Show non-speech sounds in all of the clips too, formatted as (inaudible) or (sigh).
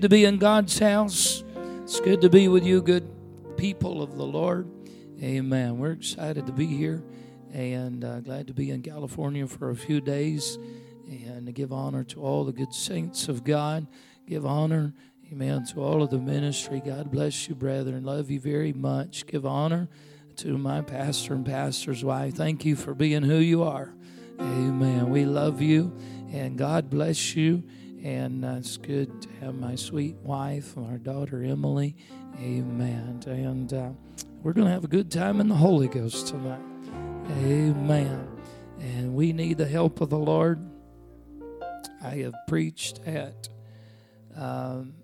to be in God's house. It's good to be with you, good people of the Lord. Amen. We're excited to be here and uh, glad to be in California for a few days and to give honor to all the good saints of God. Give honor, amen, to all of the ministry. God bless you, brethren. Love you very much. Give honor to my pastor and pastor's wife. Thank you for being who you are. Amen. We love you and God bless you. And uh, it's good to have my sweet wife, our daughter Emily. Amen. And uh, we're going to have a good time in the Holy Ghost tonight. Amen. And we need the help of the Lord. I have preached at um,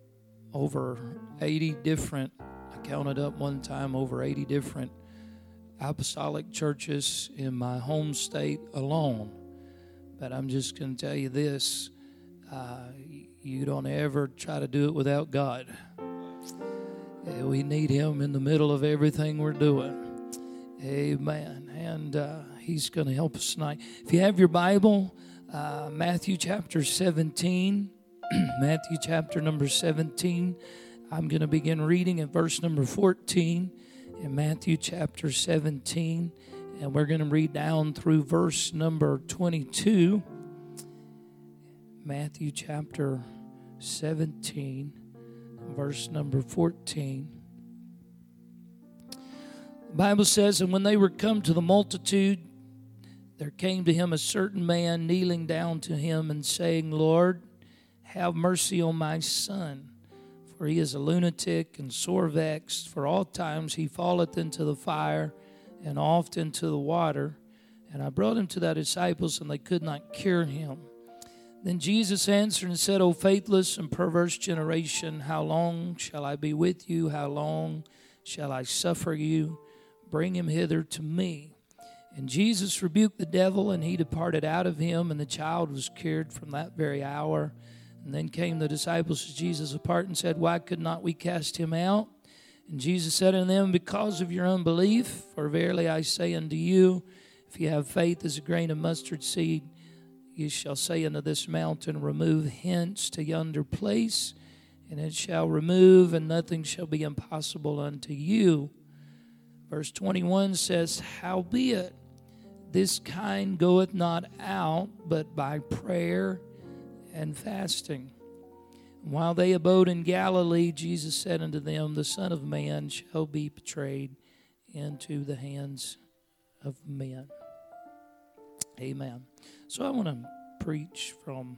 over 80 different, I counted up one time, over 80 different apostolic churches in my home state alone. But I'm just going to tell you this uh, you don't ever try to do it without God. We need Him in the middle of everything we're doing. Amen. And uh, He's going to help us tonight. If you have your Bible, uh, Matthew chapter 17, (clears throat) Matthew chapter number 17, I'm going to begin reading at verse number 14 in Matthew chapter 17, and we're going to read down through verse number 22. Matthew chapter 17, verse number 14. The Bible says, And when they were come to the multitude, there came to him a certain man kneeling down to him and saying, Lord, have mercy on my son, for he is a lunatic and sore vexed. For all times he falleth into the fire and oft into the water. And I brought him to thy disciples, and they could not cure him. Then Jesus answered and said, O faithless and perverse generation, how long shall I be with you? How long shall I suffer you? Bring him hither to me. And Jesus rebuked the devil, and he departed out of him, and the child was cured from that very hour. And then came the disciples to Jesus apart and said, Why could not we cast him out? And Jesus said unto them, Because of your unbelief, for verily I say unto you, if you have faith as a grain of mustard seed, you shall say unto this mountain, Remove hence to yonder place, and it shall remove, and nothing shall be impossible unto you. Verse 21 says, Howbeit, this kind goeth not out but by prayer and fasting. While they abode in Galilee, Jesus said unto them, The Son of Man shall be betrayed into the hands of men. Amen. So I want to preach from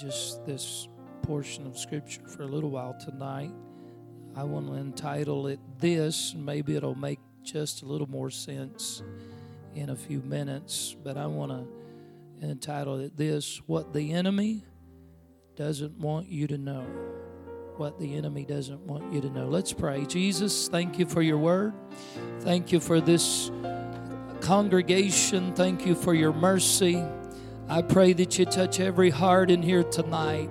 just this portion of Scripture for a little while tonight. I want to entitle it This, maybe it'll make just a little more sense in a few minutes, but I want to entitle it This What the Enemy Doesn't Want You to Know. What the enemy doesn't want you to know. Let's pray. Jesus, thank you for your word. Thank you for this congregation, thank you for your mercy. I pray that you touch every heart in here tonight.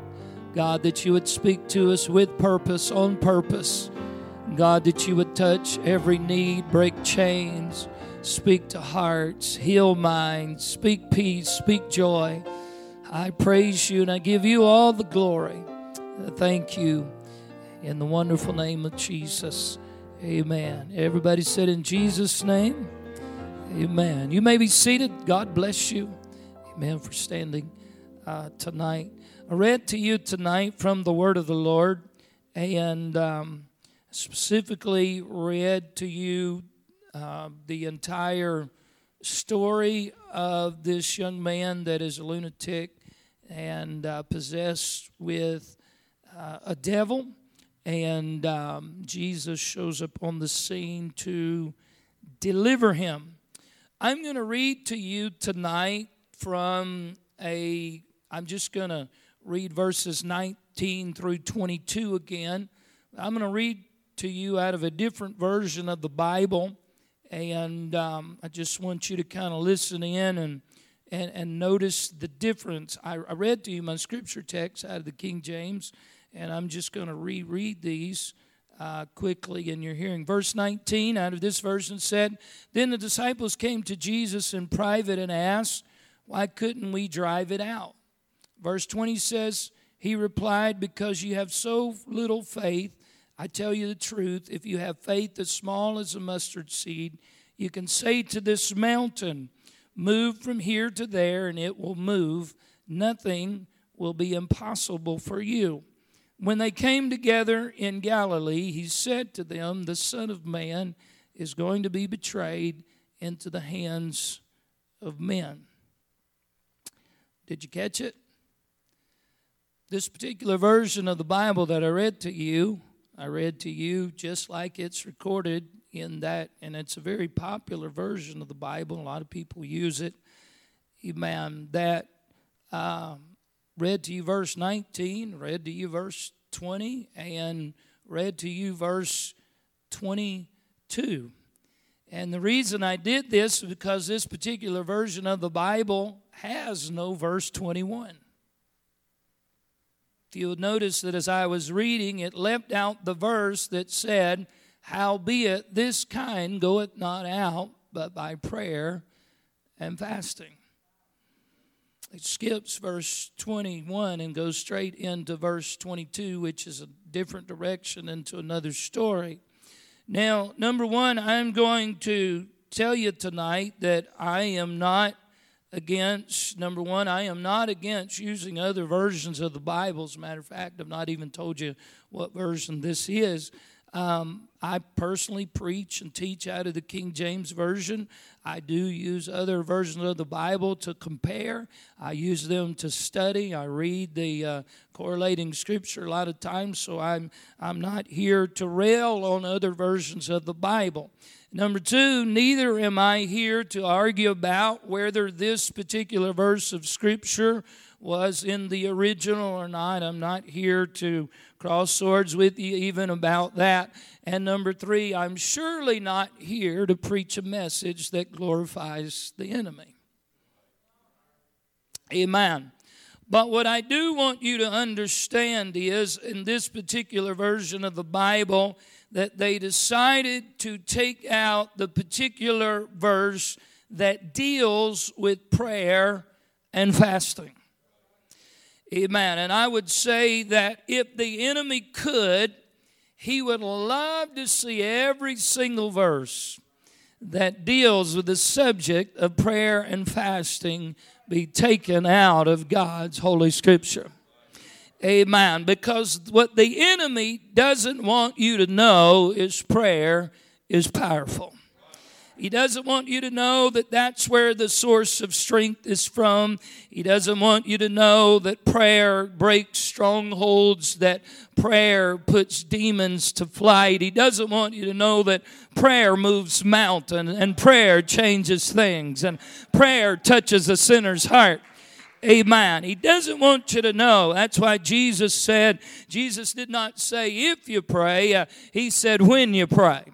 God, that you would speak to us with purpose, on purpose. God, that you would touch every need, break chains, speak to hearts, heal minds, speak peace, speak joy. I praise you and I give you all the glory. Thank you in the wonderful name of Jesus. Amen. Everybody said in Jesus' name. Amen. You may be seated. God bless you. Amen for standing uh, tonight. I read to you tonight from the Word of the Lord and um, specifically read to you uh, the entire story of this young man that is a lunatic and uh, possessed with uh, a devil. And um, Jesus shows up on the scene to deliver him. I'm going to read to you tonight from a, I'm just going to read verses 19 through 22 again. I'm going to read to you out of a different version of the Bible, and um, I just want you to kind of listen in and, and, and notice the difference. I, I read to you my scripture text out of the King James, and I'm just going to reread these uh, quickly in your hearing. Verse 19 out of this version said, Then the disciples came to Jesus in private and asked, Why couldn't we drive it out? Verse 20 says, He replied, Because you have so little faith, I tell you the truth, if you have faith as small as a mustard seed, you can say to this mountain, Move from here to there, and it will move. Nothing will be impossible for you. When they came together in Galilee, he said to them, The Son of Man is going to be betrayed into the hands of men. Did you catch it? This particular version of the Bible that I read to you, I read to you just like it's recorded in that, and it's a very popular version of the Bible. A lot of people use it. Amen. That um, read to you verse 19, read to you verse 20, and read to you verse 22. And the reason I did this is because this particular version of the Bible has no verse 21. If you'll notice that as I was reading, it left out the verse that said, Howbeit this kind goeth not out but by prayer and fasting. It skips verse 21 and goes straight into verse 22, which is a different direction into another story. Now, number one, I'm going to tell you tonight that I am not against, number one, I am not against using other versions of the Bible. As a matter of fact, I've not even told you what version this is. Um, I personally preach and teach out of the King James Version. I do use other versions of the Bible to compare. I use them to study. I read the uh, correlating scripture a lot of times, so I'm, I'm not here to rail on other versions of the Bible. Number two, neither am I here to argue about whether this particular verse of Scripture was in the original or not. I'm not here to cross swords with you even about that. And number three, I'm surely not here to preach a message that glorifies the enemy. Amen. But what I do want you to understand is in this particular version of the Bible, that they decided to take out the particular verse that deals with prayer and fasting. Amen. And I would say that if the enemy could, he would love to see every single verse that deals with the subject of prayer and fasting be taken out of God's Holy Scripture. Amen. Because what the enemy doesn't want you to know is prayer is powerful. He doesn't want you to know that that's where the source of strength is from. He doesn't want you to know that prayer breaks strongholds, that prayer puts demons to flight. He doesn't want you to know that prayer moves mountains and prayer changes things and prayer touches a sinner's heart. Amen. He doesn't want you to know. That's why Jesus said, Jesus did not say if you pray, uh, he said when you pray.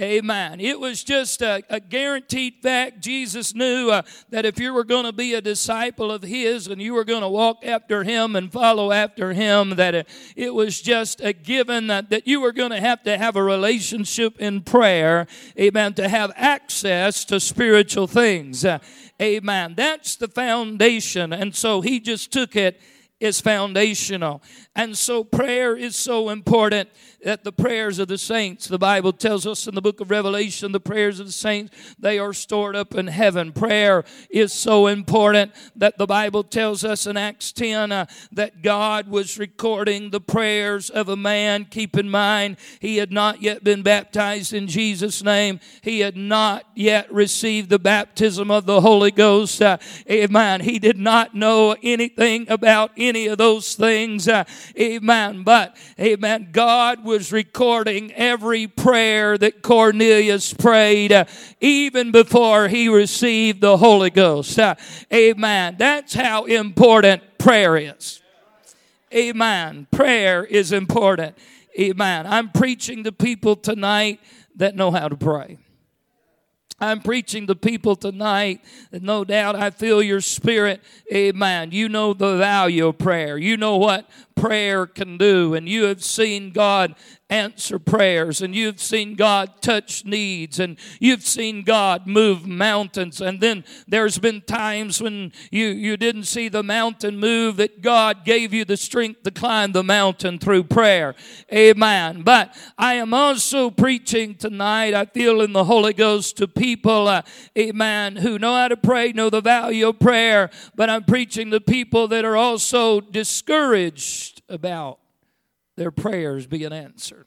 Amen. It was just a, a guaranteed fact. Jesus knew uh, that if you were going to be a disciple of His and you were going to walk after Him and follow after Him, that it, it was just a given that, that you were going to have to have a relationship in prayer. Amen. To have access to spiritual things. Uh, amen. That's the foundation. And so He just took it as foundational. And so prayer is so important that the prayers of the saints, the Bible tells us in the book of Revelation, the prayers of the saints, they are stored up in heaven. Prayer is so important that the Bible tells us in Acts 10 uh, that God was recording the prayers of a man. Keep in mind, he had not yet been baptized in Jesus' name, he had not yet received the baptism of the Holy Ghost. Uh, amen. He did not know anything about any of those things. Uh, amen. But, amen, God was recording every prayer that Cornelius prayed uh, even before he received the Holy Ghost. Uh, amen. That's how important prayer is. Amen. Prayer is important. Amen. I'm preaching to people tonight that know how to pray. I'm preaching to people tonight, no doubt I feel your spirit. Amen. You know the value of prayer. You know what prayer can do, and you have seen God, answer prayers and you've seen God touch needs and you've seen God move mountains. And then there's been times when you, you didn't see the mountain move that God gave you the strength to climb the mountain through prayer. Amen. But I am also preaching tonight, I feel in the Holy Ghost to people, uh, amen, who know how to pray, know the value of prayer, but I'm preaching to people that are also discouraged about their prayers being answered.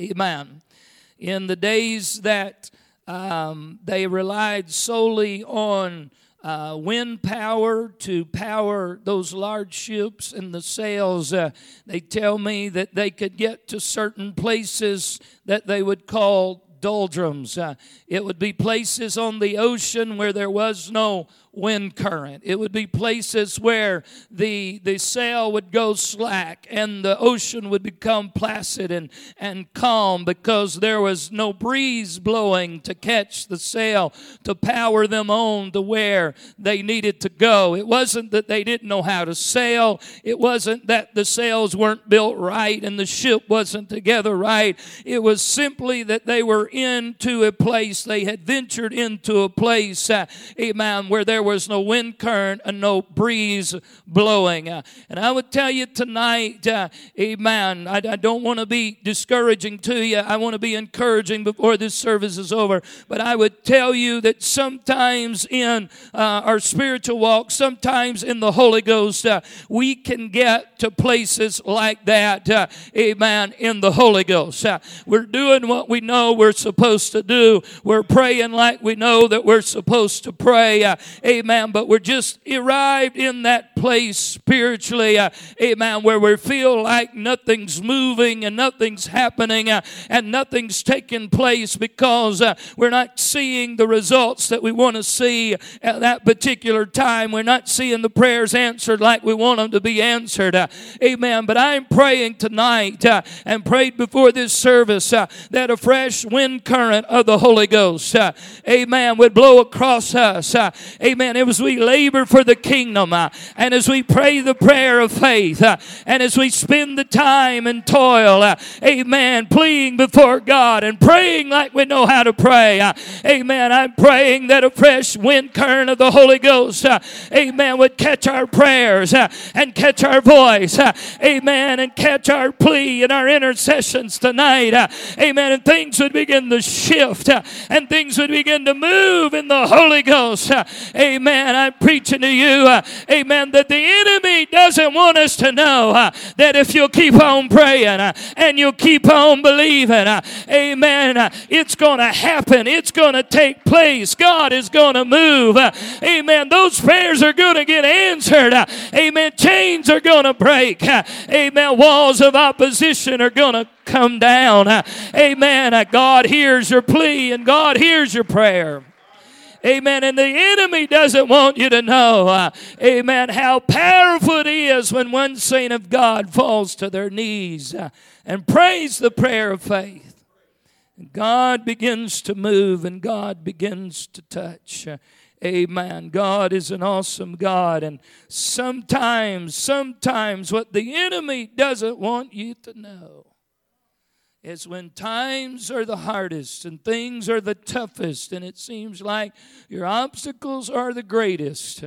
Amen. In the days that um, they relied solely on uh, wind power to power those large ships and the sails. Uh, they tell me that they could get to certain places that they would call doldrums. Uh, it would be places on the ocean where there was no wind current. It would be places where the, the sail would go slack and the ocean would become placid and, and calm because there was no breeze blowing to catch the sail to power them on to where they needed to go. It wasn't that they didn't know how to sail. It wasn't that the sails weren't built right and the ship wasn't together right. It was simply that they were into a place, they had ventured into a place, uh, amen, where there there was no wind current and no breeze blowing. Uh, and I would tell you tonight, uh, amen, I, I don't want to be discouraging to you. I want to be encouraging before this service is over. But I would tell you that sometimes in uh, our spiritual walk, sometimes in the Holy Ghost, uh, we can get to places like that, uh, amen, in the Holy Ghost. Uh, we're doing what we know we're supposed to do. We're praying like we know that we're supposed to pray. Amen. But we're just arrived in that place spiritually. Uh, amen. Where we feel like nothing's moving and nothing's happening uh, and nothing's taking place because uh, we're not seeing the results that we want to see at that particular time. We're not seeing the prayers answered like we want them to be answered. Uh, amen. But I'm praying tonight uh, and prayed before this service uh, that a fresh wind current of the Holy Ghost, amen, would blow across us. amen Amen. As we labor for the kingdom uh, and as we pray the prayer of faith uh, and as we spend the time and toil, uh, amen, pleading before God and praying like we know how to pray. Uh, amen. I'm praying that a fresh wind current of the Holy Ghost, uh, amen, would catch our prayers uh, and catch our voice. amen. And catch our plea and our intercessions tonight. amen. And things would begin to shift and things would begin to move in the Holy Ghost. amen Amen. I'm preaching to you. Uh, amen. That the enemy doesn't want us to know uh, that if you'll keep on praying uh, and you'll keep on believing, uh, amen, uh, it's going to happen. It's going to take place. God is going to move. Uh, amen. Those prayers are going to get answered. amen. Chains are going to break. amen. Walls of opposition are going to come down. amen. God hears your plea and God hears your prayer. Amen. And the enemy doesn't want you to know, uh, amen, how powerful it is when one saint of God falls to their knees uh, and prays the prayer of faith. God begins to move and God begins to touch. Uh, amen. God is an awesome God. And sometimes, sometimes what the enemy doesn't want you to know is when times are the hardest and things are the toughest and it seems like your obstacles are the greatest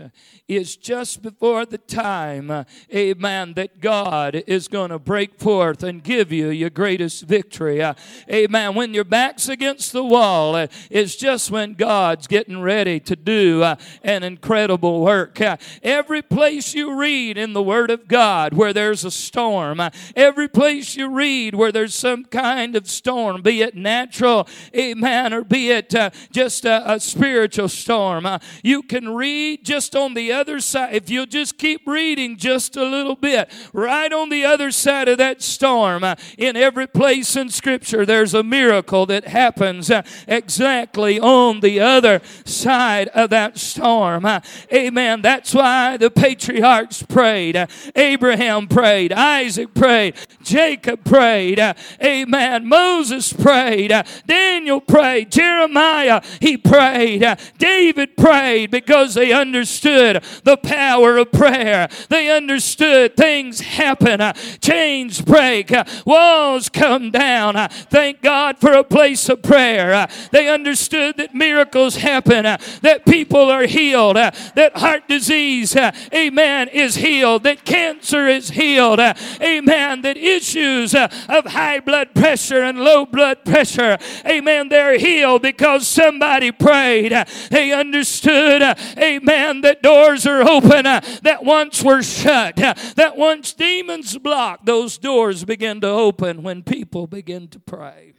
it's just before the time amen that god is going to break forth and give you your greatest victory. Amen. When your back's against the wall it's just when god's getting ready to do uh, an incredible work. Every place you read in the word of god where there's a storm every place you read where there's some kind kind of storm, be it natural, amen, or be it uh, just a, a, spiritual storm. Uh, you can read just on the other side, if you'll just keep reading just a little bit, right on the other side of that storm, uh, in every place in Scripture, there's a miracle that happens uh, exactly on the other side of that storm. Uh, amen. That's why the patriarchs prayed. Uh, Abraham prayed. Isaac prayed. Jacob prayed. Amen Amen. Moses prayed. Uh, Daniel prayed. Jeremiah, he prayed. Uh, David prayed because they understood the power of prayer. They understood things happen, uh, chains break, walls come down. Thank God for a place of prayer. They understood that miracles happen, that people are healed, that heart disease, amen, is healed, that cancer is healed, amen, that issues of high blood pressure and low blood pressure, amen, they're healed because somebody prayed. They understood, amen, that doors are open that once were shut, that once demons blocked, those doors begin to open when people begin to pray.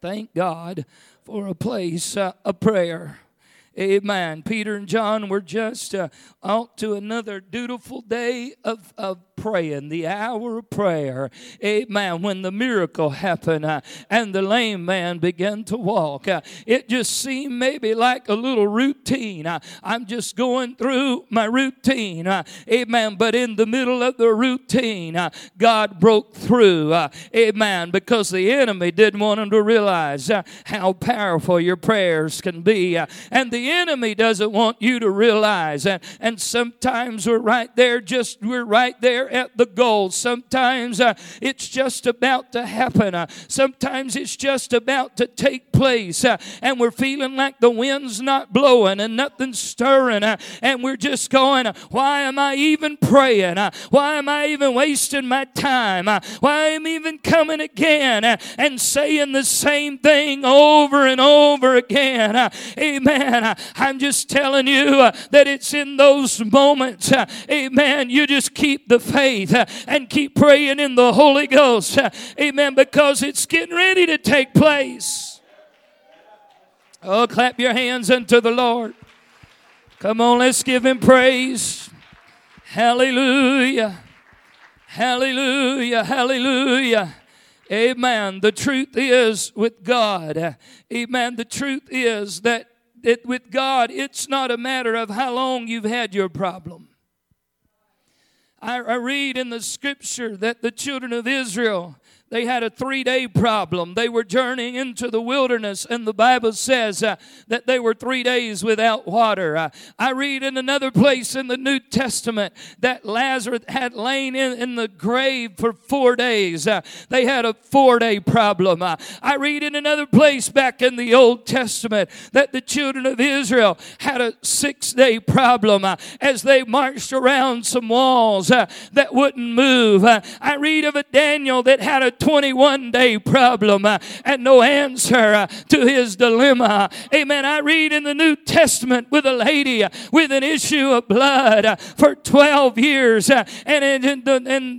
Thank God for a place uh, of prayer. Amen. Peter and John were just uh, out to another dutiful day of, of praying, the hour of prayer. Amen. When the miracle happened uh, and the lame man began to walk, uh, it just seemed maybe like a little routine. Uh, I'm just going through my routine. Uh, amen. But in the middle of the routine, uh, God broke through. Uh, amen. Because the enemy didn't want him to realize how powerful your prayers can be. and the enemy doesn't want you to realize. And, and sometimes we're right there, just we're right there at the goal. Sometimes uh, it's just about to happen. Uh, sometimes it's just about to take place. Uh, and we're feeling like the wind's not blowing and nothing's stirring. Uh, and we're just going, why am I even praying? Uh, why am I even wasting my time? Uh, why am I even coming again and saying the same thing over and over again? Amen. I'm just telling you that it's in those moments, amen, you just keep the faith uh, and keep praying in the Holy Ghost. Uh, amen. Because it's getting ready to take place. Oh, clap your hands unto the Lord. Come on, let's give him praise. Hallelujah. Hallelujah. Hallelujah. Amen. The truth is with God. Amen. The truth is that, that with God, it's not a matter of how long you've had your problem. I, I read in the scripture that the children of Israel they had a three day problem. They were journeying into the wilderness, and the Bible says uh, that they were three days without water. Uh, I read in another place in the New Testament that Lazarus had lain in, in the grave for four days. Uh, they had a four day problem. Uh, I read in another place back in the Old Testament that the children of Israel had a six day problem uh, as they marched around some walls uh, that wouldn't move. I read of a Daniel that had a 21 day problem uh, and no answer uh, to his dilemma. Amen. I read in the New Testament with a lady uh, with an issue of blood uh, for 12 years, uh, and,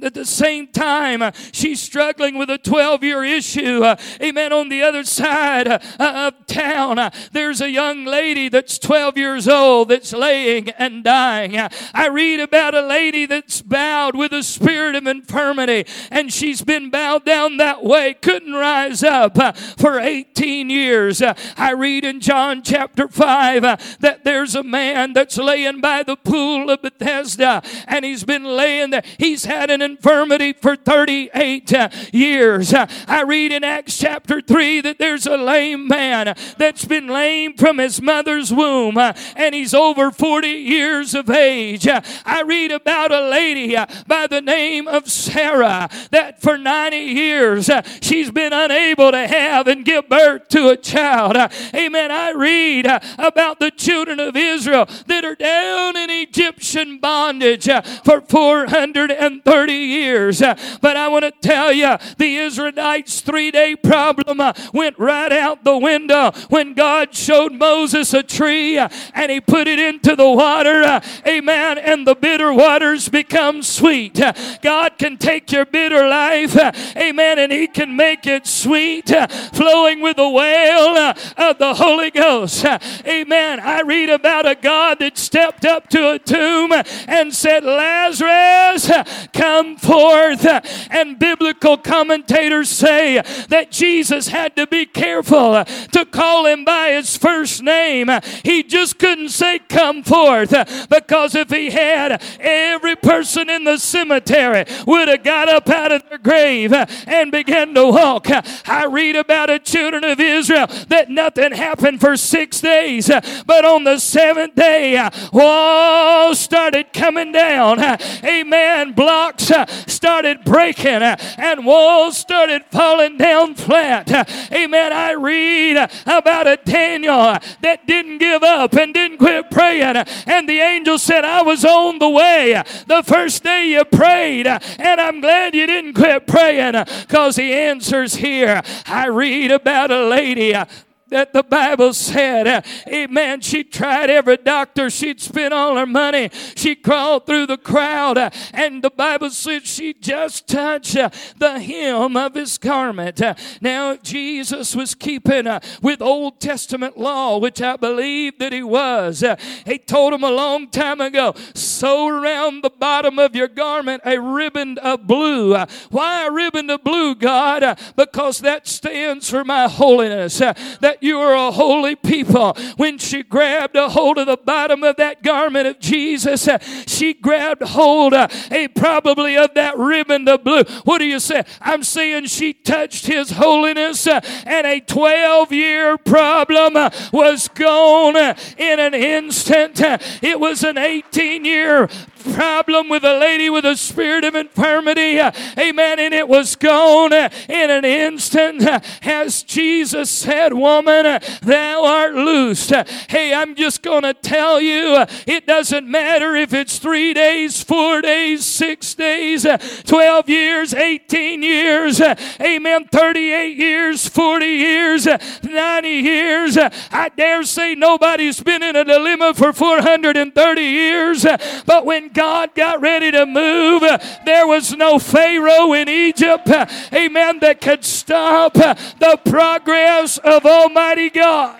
at the same time, uh, she's struggling with a 12 year issue. Amen. On the other side of town, there's a young lady that's 12 years old that's laying and dying. I read about a lady that's bowed with a spirit of infirmity, and she's been bowed down that way, couldn't rise up uh, for 18 years. Uh, I read in John chapter 5 uh, that there's a man that's laying by the pool of Bethesda and he's been laying there. He's had an infirmity for 38 years. I read in Acts chapter 3 that there's a lame man that's been lame from his mother's womb and he's over 40 years of age. I read about a lady by the name of Sarah that for 90 years uh, she's been unable to have and give birth to a child. Uh, amen. I read uh, about the children of Israel that are down in Egyptian bondage uh, for 430 years. Uh, but I want to tell you, the Israelites' three day problem uh, went right out the window when God showed Moses a tree and he put it into the water. Amen. And the bitter waters become sweet. God can take your bitter life. Amen Amen. And He can make it sweet, uh, flowing with the well uh, of the Holy Ghost. Uh, amen. I read about a God that stepped up to a tomb and said, Lazarus, come forth. And biblical commentators say that Jesus had to be careful to call him by his first name. He just couldn't say, Come forth, because if he had, every person in the cemetery would have got up out of their grave and began to walk. I read about the children of Israel that nothing happened for six days, but on the seventh day, walls started coming down. Amen. Blocks started breaking and walls started falling down flat. Amen. I read about a Daniel that didn't give up and didn't quit praying. And the angel said, I was on the way the first day you prayed. And I'm glad you didn't quit praying because the answer's here. I read about a lady uh, that the Bible said, uh, amen, she tried every doctor. She'd spent all her money. She crawled through the crowd, uh, and the Bible said she just touched uh, the hem of his garment. Now, Jesus was keeping with Old Testament law, which I believe that he was. He told him a long time ago, sew around the bottom of your garment a ribbon of blue. why a ribbon of blue, God? because that stands for my holiness. that you are a holy people. When she grabbed a hold of the bottom of that garment of Jesus, uh, she grabbed hold, uh, a probably of that ribbon of blue. What do you say? I'm saying she touched his holiness uh, and a 12 year problem was gone in an instant. It was an 18 year problem with a lady with a spirit of infirmity. Amen. And it was gone in an instant. As Jesus said, Woman, thou art loosed. Hey, I'm just going to tell you it doesn't matter if it's three days, four days, six days, 12 years, 18 years, amen, 38 years, 40 years, 90 years. I dare say nobody's been in a dilemma for 430 years, but when God got ready to move, there was no Pharaoh in Egypt, amen, that could stop the progress of Almighty God.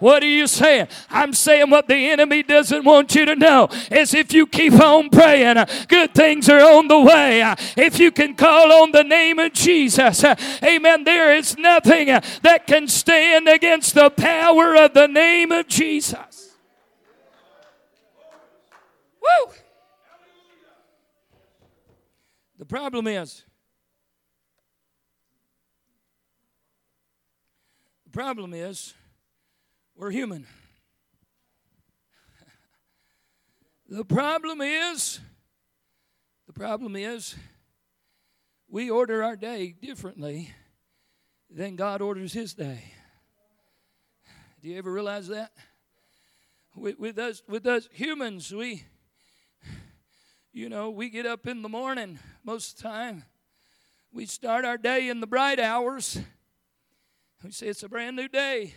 What are you saying? I'm saying what the enemy doesn't want you to know is if you keep on praying, good things are on the way. If you can call on the name of Jesus, amen, there is nothing that can stand against the power of the name of Jesus. Woo! The problem is, the problem is, we're human. (laughs) The problem is, the problem is, we order our day differently than God orders His day. Do you ever realize that? With, with us, with us humans, we you know, we get up in the morning most of the time. We start our day in the bright hours. We say it's a brand new day.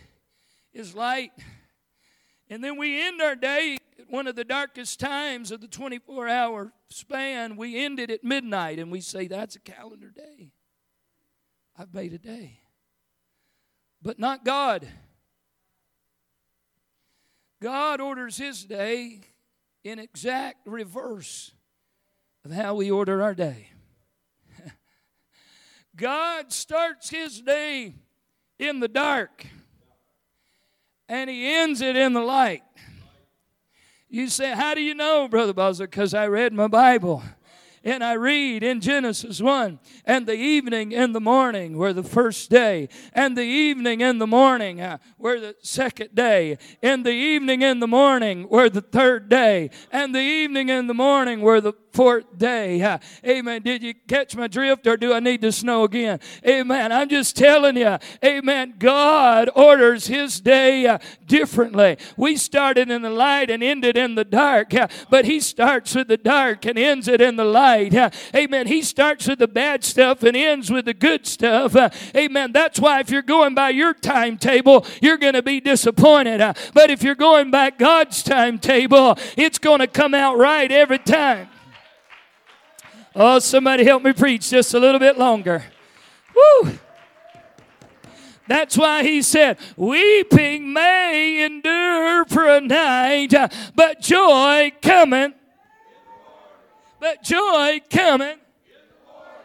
It's light. And then we end our day at one of the darkest times of the 24 hour span. We end it at midnight and we say that's a calendar day. I've made a day. But not God. God orders his day in exact reverse of how we order our day. (laughs) God starts his day in the dark and he ends it in the light. You say, How do you know, Brother Buzzer? Because I read my Bible. And I read in Genesis 1 and the evening and the morning were the first day, and the evening and the morning uh, were the second day, and the evening and the morning were the third day, and the evening and the morning were the fourth day. Uh, amen. Did you catch my drift or do I need to snow again? Amen. I'm just telling you, amen. God orders his day uh, differently. We started in the light and ended in the dark, but he starts with the dark and ends it in the light. Uh, amen. He starts with the bad stuff and ends with the good stuff. Amen. That's why if you're going by your timetable, you're going to be disappointed. But if you're going by God's timetable, it's going to come out right every time. Oh, somebody help me preach just a little bit longer. Woo! That's why he said, Weeping may endure for a night, but joy cometh. But joy cometh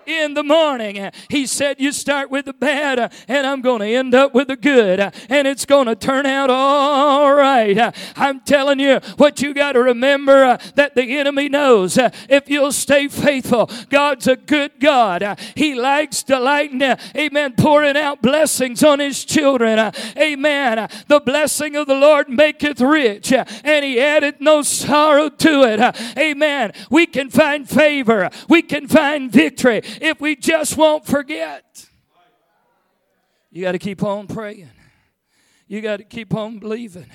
in the morning. He said, You start with the bad, and I'm going to end up with the good, and it's going to turn out all right. I'm telling you what you got to remember that the enemy knows if you'll stay faithful, God's a good God. He likes delighting, amen, pouring out blessings on his children. Amen. The blessing of the Lord maketh rich, and he added no sorrow to it. Amen. We can find favor. We can find victory if we just won't forget. You got to keep on praying. You got to keep on believing.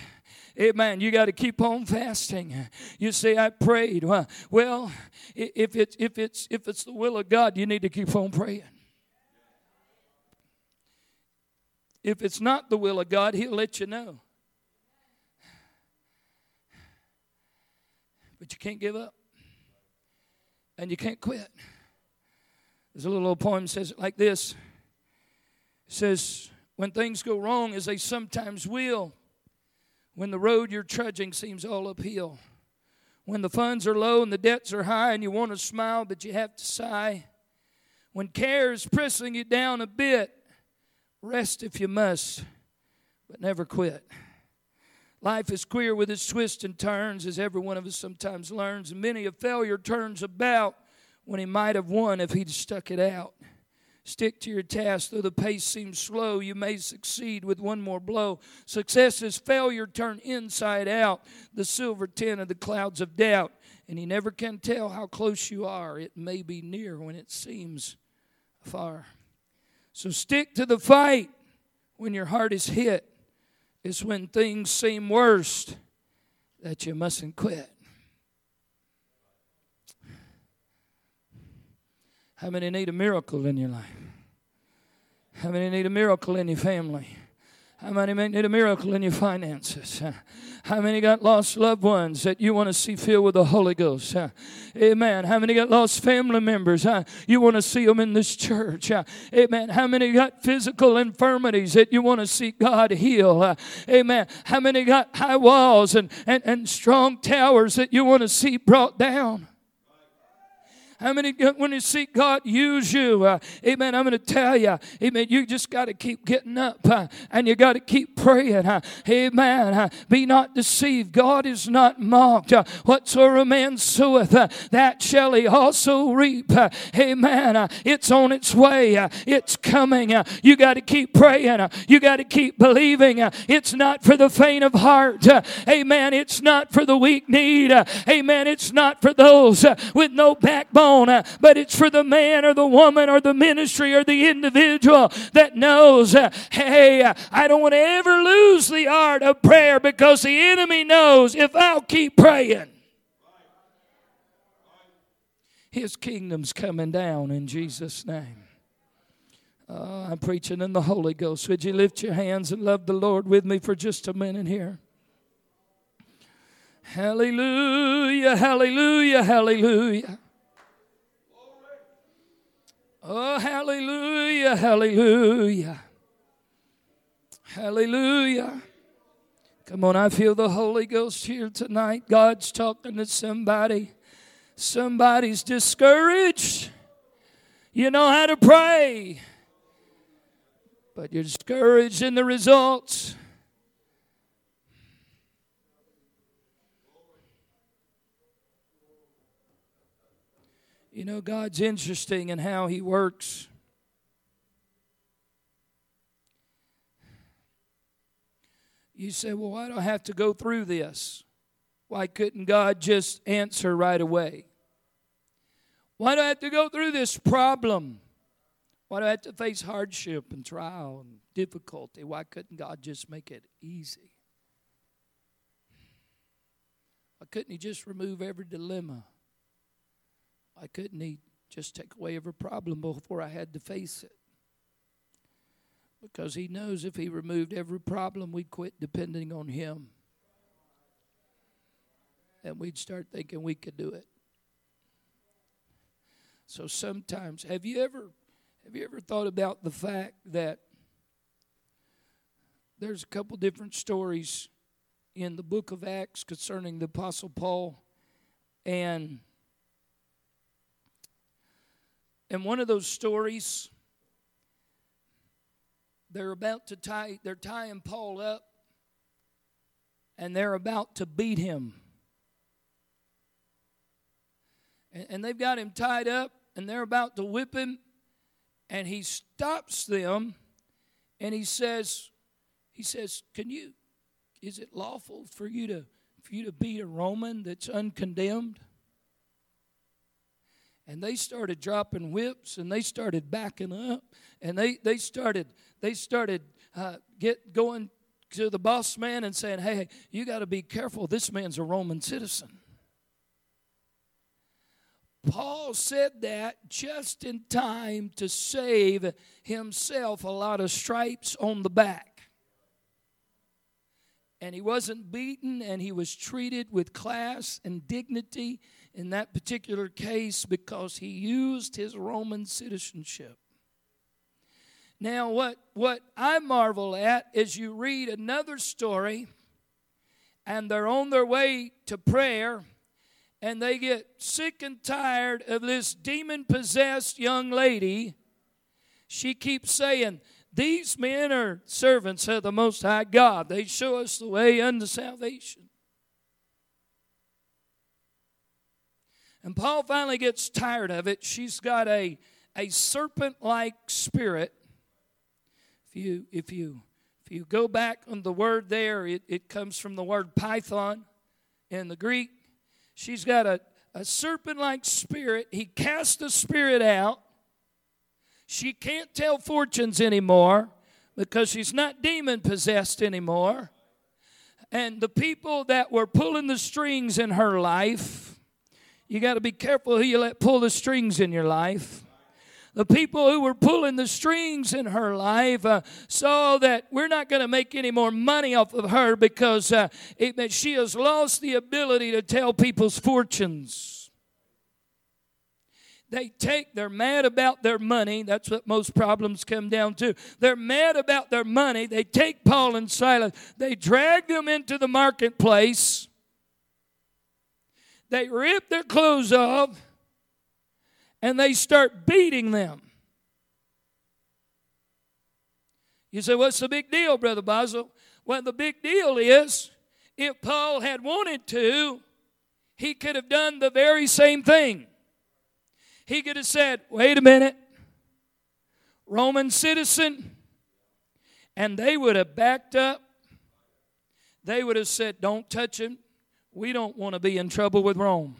Amen. You got to keep on fasting. You say, I prayed. Well, if it's, if, it's, if it's the will of God, you need to keep on praying. If it's not the will of God, He'll let you know. But you can't give up. And you can't quit. There's a little old poem says it like this. It says, When things go wrong, as they sometimes will, when the road you're trudging seems all uphill, when the funds are low and the debts are high and you want to smile but you have to sigh, when care is pressing you down a bit, rest if you must, but never quit. Life is queer with its twists and turns, as every one of us sometimes learns, and many a failure turns about when he might have won if he'd stuck it out. Stick to your task. Though the pace seems slow, you may succeed with one more blow. Success is failure turned inside out, the silver tin of the clouds of doubt. And you never can tell how close you are. It may be near when it seems far. So stick to the fight when your heart is hit. It's when things seem worst that you mustn't quit. How many need a miracle in your life? How many need a miracle in your family? How many need a miracle in your finances? How many got lost loved ones that you want to see filled with the Holy Ghost? Amen. How many got lost family members? You want to see them in this church? Amen. How many got physical infirmities that you want to see God heal? Amen. How many got high walls and, and, and strong towers that you want to see brought down? How many when you see God use you? Uh, amen. I'm going to tell you, amen. You just got to keep getting up uh, and you got to keep praying. Uh, amen. Uh, be not deceived. God is not mocked. Uh, whatsoever a man soweth, uh, that shall he also reap. amen. it's on its way. it's coming. you got to keep praying. you got to keep believing. it's not for the faint of heart. amen. It's not for the weak need. amen. It's not for those with no backbone uh, but it's for the man or the woman or the ministry or the individual that knows, uh, hey, I don't want to ever lose the art of prayer because the enemy knows if I'll keep praying, his kingdom's coming down in Jesus' name. Uh, I'm preaching in the Holy Ghost. Would you lift your hands and love the Lord with me for just a minute here? Hallelujah, hallelujah, hallelujah. Oh, hallelujah, hallelujah. Hallelujah. Come on, I feel the Holy Ghost here tonight. God's talking to somebody. Somebody's discouraged. You know how to pray, but you're discouraged in the results. You know, God's interesting in how He works. You say, well, why do I have to go through this? Why couldn't God just answer right away? Why do I have to go through this problem? Why do I have to face hardship and trial and difficulty? Why couldn't God just make it easy? Why couldn't He just remove every dilemma? Why couldn't He just take away every problem before I had to face it? Because He knows if He removed every problem, we'd quit depending on Him. And we'd start thinking we could do it. So sometimes, have you ever have you ever thought about the fact that there's a couple different stories in the book of Acts concerning the apostle Paul and in one of those stories, they're about to tie, they're tying Paul up and they're about to beat him. And, and they've got him tied up and they're about to whip him. And he stops them and he says, he says, Can you, is it lawful for you to for you to beat a Roman that's uncondemned? And they started dropping whips and they started backing up and they, they started they started uh, get going to the boss man and saying hey you got to be careful. This man's a roman citizen. Paul said that just in time to save himself a lot of stripes on the back and he wasn't beaten and he was treated with class and dignity in that particular case because he used his Roman citizenship. Now, what, what I marvel at is you read another story, and they're on their way to prayer, and they get sick and tired of this demon possessed young lady. She keeps saying, These men are servants of the Most High God. They show us the way unto salvation. And Paul finally gets tired of it. She's got a, a serpent like spirit. If you, if, you, if you go back on the word there, it, it comes from the word python in the Greek. She's got a, a serpent like spirit. He cast the spirit out. She can't tell fortunes anymore because she's not demon possessed anymore. And the people that were pulling the strings in her life, you got to be careful who you let pull the strings in your life. The people who were pulling the strings in her life uh, saw that we're not going to make any more money off of her because uh, it, she has lost the ability to tell people's fortunes. They take, they're mad about their money. That's what most problems come down to. They're mad about their money. They take Paul and Silas, they drag them into the marketplace they rip their clothes off and they start beating them. You say, What's the big deal, Brother Basil? Well, the big deal is if Paul had wanted to, he could have done the very same thing. He could have said, Wait a minute, Roman citizen, and they would have backed up. They would have said, Don't touch him. We don't want to be in trouble with Rome.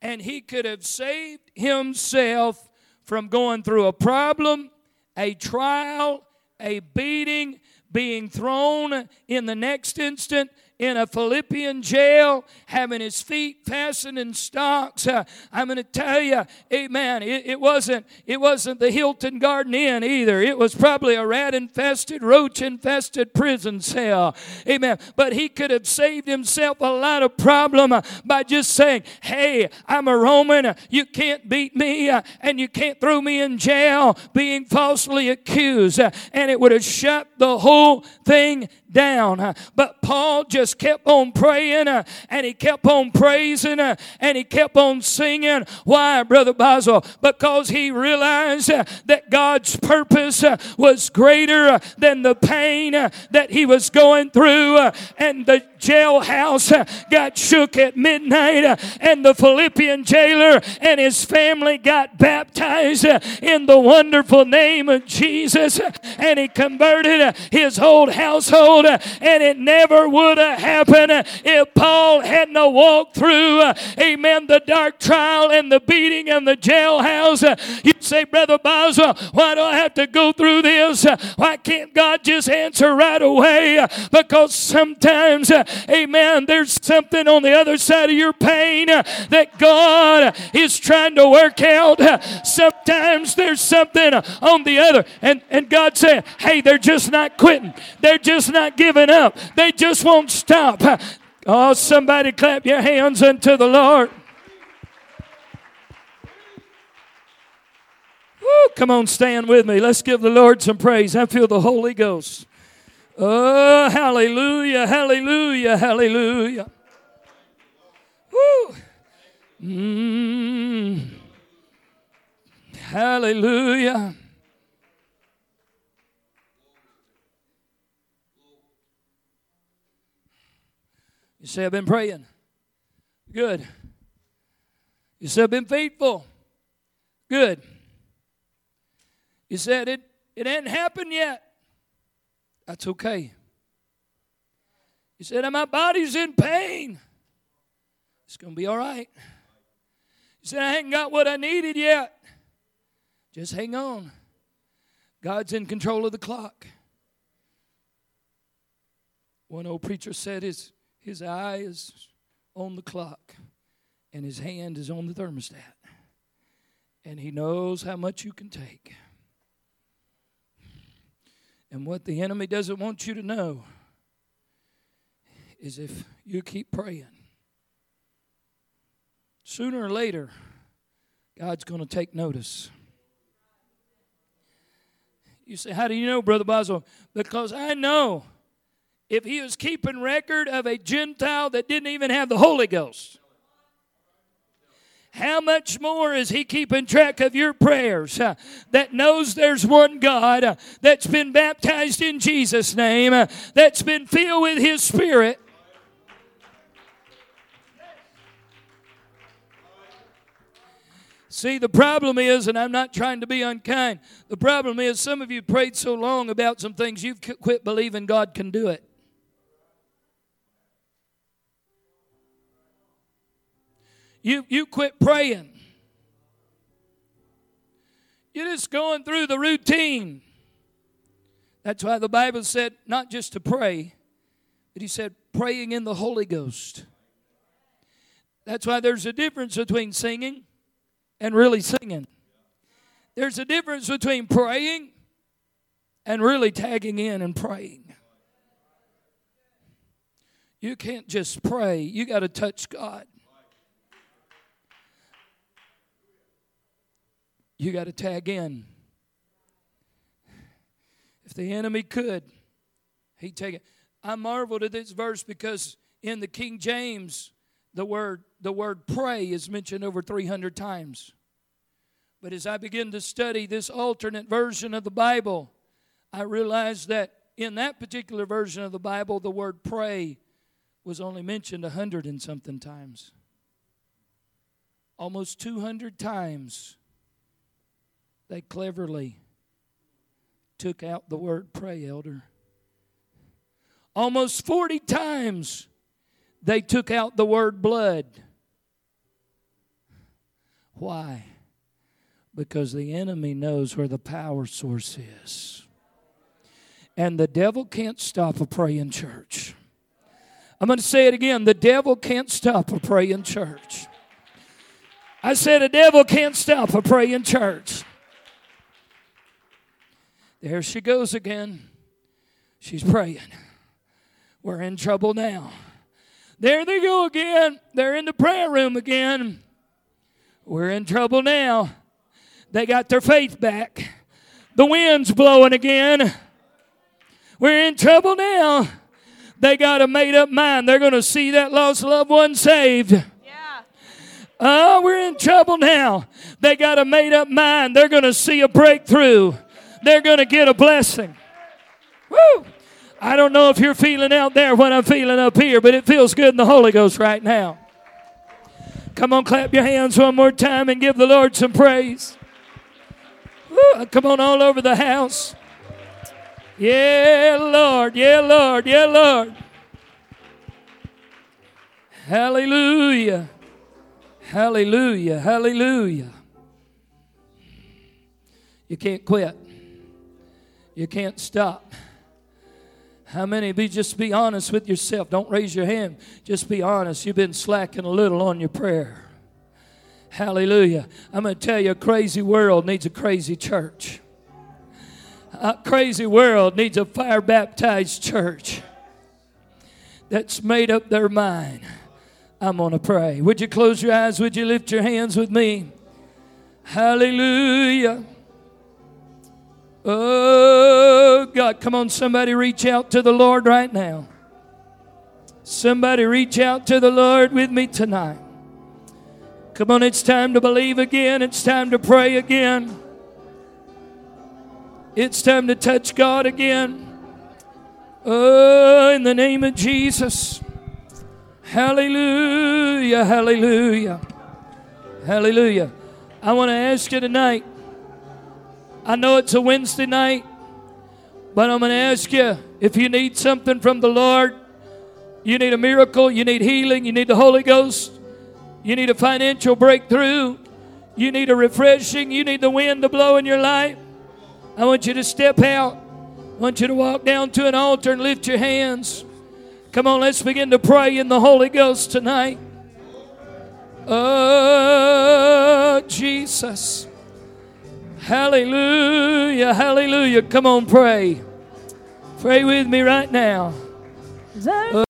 And he could have saved himself from going through a problem, a trial, a beating, being thrown in the next instant in a Philippian jail, having his feet fastened in stocks. Uh, I'm going to tell you, amen, it, it, wasn't, it wasn't the Hilton Garden Inn either. It was probably a rat infested, roach infested prison cell. Amen. But he could have saved himself a lot of problem uh, by just saying, hey, I'm a Roman. You can't beat me uh, and you can't throw me in jail being falsely accused. Uh, and it would have shut the whole thing down. But Paul just kept on praying uh, and he kept on praising uh, and he kept on singing. Why, Brother Basil? Because he realized uh, that God's purpose uh, was greater uh, than the pain that he was going through. And the jailhouse got shook at midnight, and the Philippian jailer and his family got baptized in the wonderful name of Jesus, and he converted his whole household and it never would have happened if Paul hadn't walked through, amen, the dark trial and the beating and the jailhouse. You say, Brother Boswell, why do I have to go through this? Why can't God just answer right away? Because sometimes, amen, there's something on the other side of your pain that God is trying to work out. Sometimes there's something on the other, and, and God said, hey, they're just not quitting. They're just not giving up. They just won't stop. Oh, somebody clap your hands unto the Lord. Woo, come on, stand with me. Let's give the Lord some praise. I feel the Holy Ghost. Oh, hallelujah, hallelujah, hallelujah. Woo. Mm. Hallelujah. You say, I've been praying. Good. You said, I've been faithful. Good. You said, it, it hadn't happened yet. That's okay. You said, my body's in pain. It's going to be all right. You said, I haven't got what I needed yet. Just hang on. God's in control of the clock. One old preacher said his his eye is on the clock, and his hand is on the thermostat. And he knows how much you can take. And what the enemy doesn't want you to know is if you keep praying, sooner or later, God's going to take notice. You say, How do you know, Brother Boswell? Because I know if he was keeping record of a Gentile that didn't even have the Holy Ghost? How much more is he keeping track of your prayers uh, that knows there's one God uh, that's been baptized in Jesus' name, uh, that's been filled with his Spirit? See, the problem is, and I'm not trying to be unkind, the problem is some of you prayed so long about some things you've quit believing God can do it. You, you quit praying. You're just going through the routine. That's why the Bible said not just to pray, but He said praying in the Holy Ghost. That's why there's a difference between singing and really singing. There's a difference between praying and really tagging in and praying. You can't just pray, you got to touch God. You got to tag in. If the enemy could, he'd take it. I marveled at this verse because in the King James, the word the word pray is mentioned over 300 times. But as I begin to study this alternate version of the Bible, I realized that in that particular version of the Bible, the word pray was only mentioned a hundred and something times. Almost 200 times they cleverly took out the word pray, elder. Almost 40 times they took out the word blood. Why? Because the enemy knows where the power source is. And the devil can't stop a praying church. I'm going to say it again the devil can't stop a praying church. I said, a devil can't stop a praying church. There she goes again. She's praying. We're in trouble now. There they go again. They're in the prayer room again. We're in trouble now. They got their faith back. The wind's blowing again. We're in trouble now. They got a made up mind. They're going to see that lost loved one saved. Yeah. Oh, we're in trouble now. They got a made up mind. They're going to see a breakthrough they're going to get a blessing. Woo! I don't know if you're feeling out there what I'm feeling up here, but it feels good in the Holy Ghost right now. Come on, clap your hands one more time and give the Lord some praise. Woo! Come on, all over the house. Yeah, Lord. Yeah, Lord. Yeah, Lord. Hallelujah. Hallelujah. Hallelujah. You can't quit. You can't stop. How many be just be honest with yourself? Don't raise your hand. Just be honest. You've been slacking a little on your prayer. Hallelujah. I'm going to tell you a crazy world needs a crazy church. A crazy world needs a fire baptized church that's made up their mind. I'm going to pray. Would you close your eyes? Would you lift your hands with me? Hallelujah. Oh, God, come on, somebody reach out to the Lord right now. Somebody reach out to the Lord with me tonight. Come on, it's time to believe again. It's time to pray again. It's time to touch God again. Oh, in the name of Jesus. Hallelujah, hallelujah, hallelujah. I want to ask you tonight. I know it's a Wednesday night, but I'm going to ask you if you need something from the Lord, you need a miracle, you need healing, you need the Holy Ghost, you need a financial breakthrough, you need a refreshing, you need the wind to blow in your life. I want you to step out. I want you to walk down to an altar and lift your hands. Come on, let's begin to pray in the Holy Ghost tonight. Oh, Jesus. Hallelujah, hallelujah. Come on, pray. Pray with me right now.